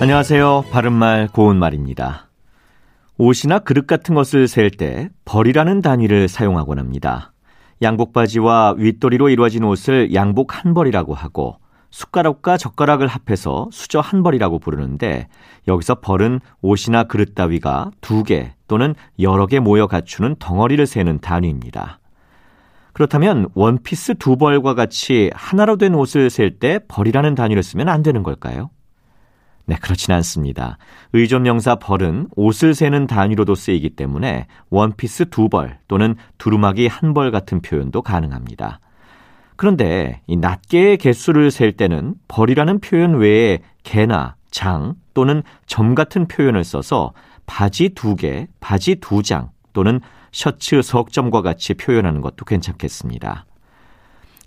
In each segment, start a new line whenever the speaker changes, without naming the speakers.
안녕하세요. 바른말 고운말입니다. 옷이나 그릇 같은 것을 셀 때 벌이라는 단위를 사용하곤 합니다. 양복바지와 윗도리로 이루어진 옷을 양복 한 벌이라고 하고 숟가락과 젓가락을 합해서 수저 한 벌이라고 부르는데 여기서 벌은 옷이나 그릇 따위가 두 개 또는 여러 개 모여 갖추는 덩어리를 세는 단위입니다. 그렇다면 원피스 두 벌과 같이 하나로 된 옷을 셀 때 벌이라는 단위를 쓰면 안 되는 걸까요? 네, 그렇진 않습니다. 의존명사 벌은 옷을 세는 단위로도 쓰이기 때문에 원피스 두 벌 또는 두루마기 한 벌 같은 표현도 가능합니다. 그런데 이 낱개의 개수를 셀 때는 벌이라는 표현 외에 개나 장 또는 점 같은 표현을 써서 바지 두 개, 바지 두 장 또는 셔츠 석 점과 같이 표현하는 것도 괜찮겠습니다.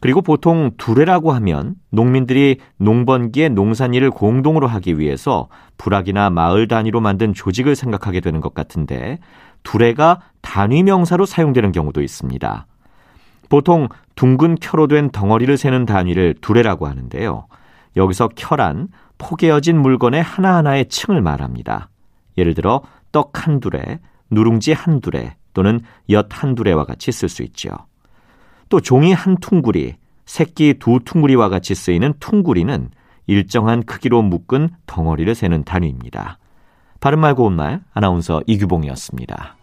그리고 보통 두레라고 하면 농민들이 농번기에 농산일을 공동으로 하기 위해서 부락이나 마을 단위로 만든 조직을 생각하게 되는 것 같은데 두레가 단위 명사로 사용되는 경우도 있습니다. 보통 둥근 켜로 된 덩어리를 세는 단위를 두레라고 하는데요. 여기서 켜란 포개어진 물건의 하나하나의 층을 말합니다. 예를 들어 떡 한 두레, 누룽지 한 두레 또는 엿 한 두레와 같이 쓸 수 있죠. 또 종이 한 퉁구리, 새끼 두 퉁구리와 같이 쓰이는 퉁구리는 일정한 크기로 묶은 덩어리를 세는 단위입니다. 바른말 고운말 아나운서 이규봉이었습니다.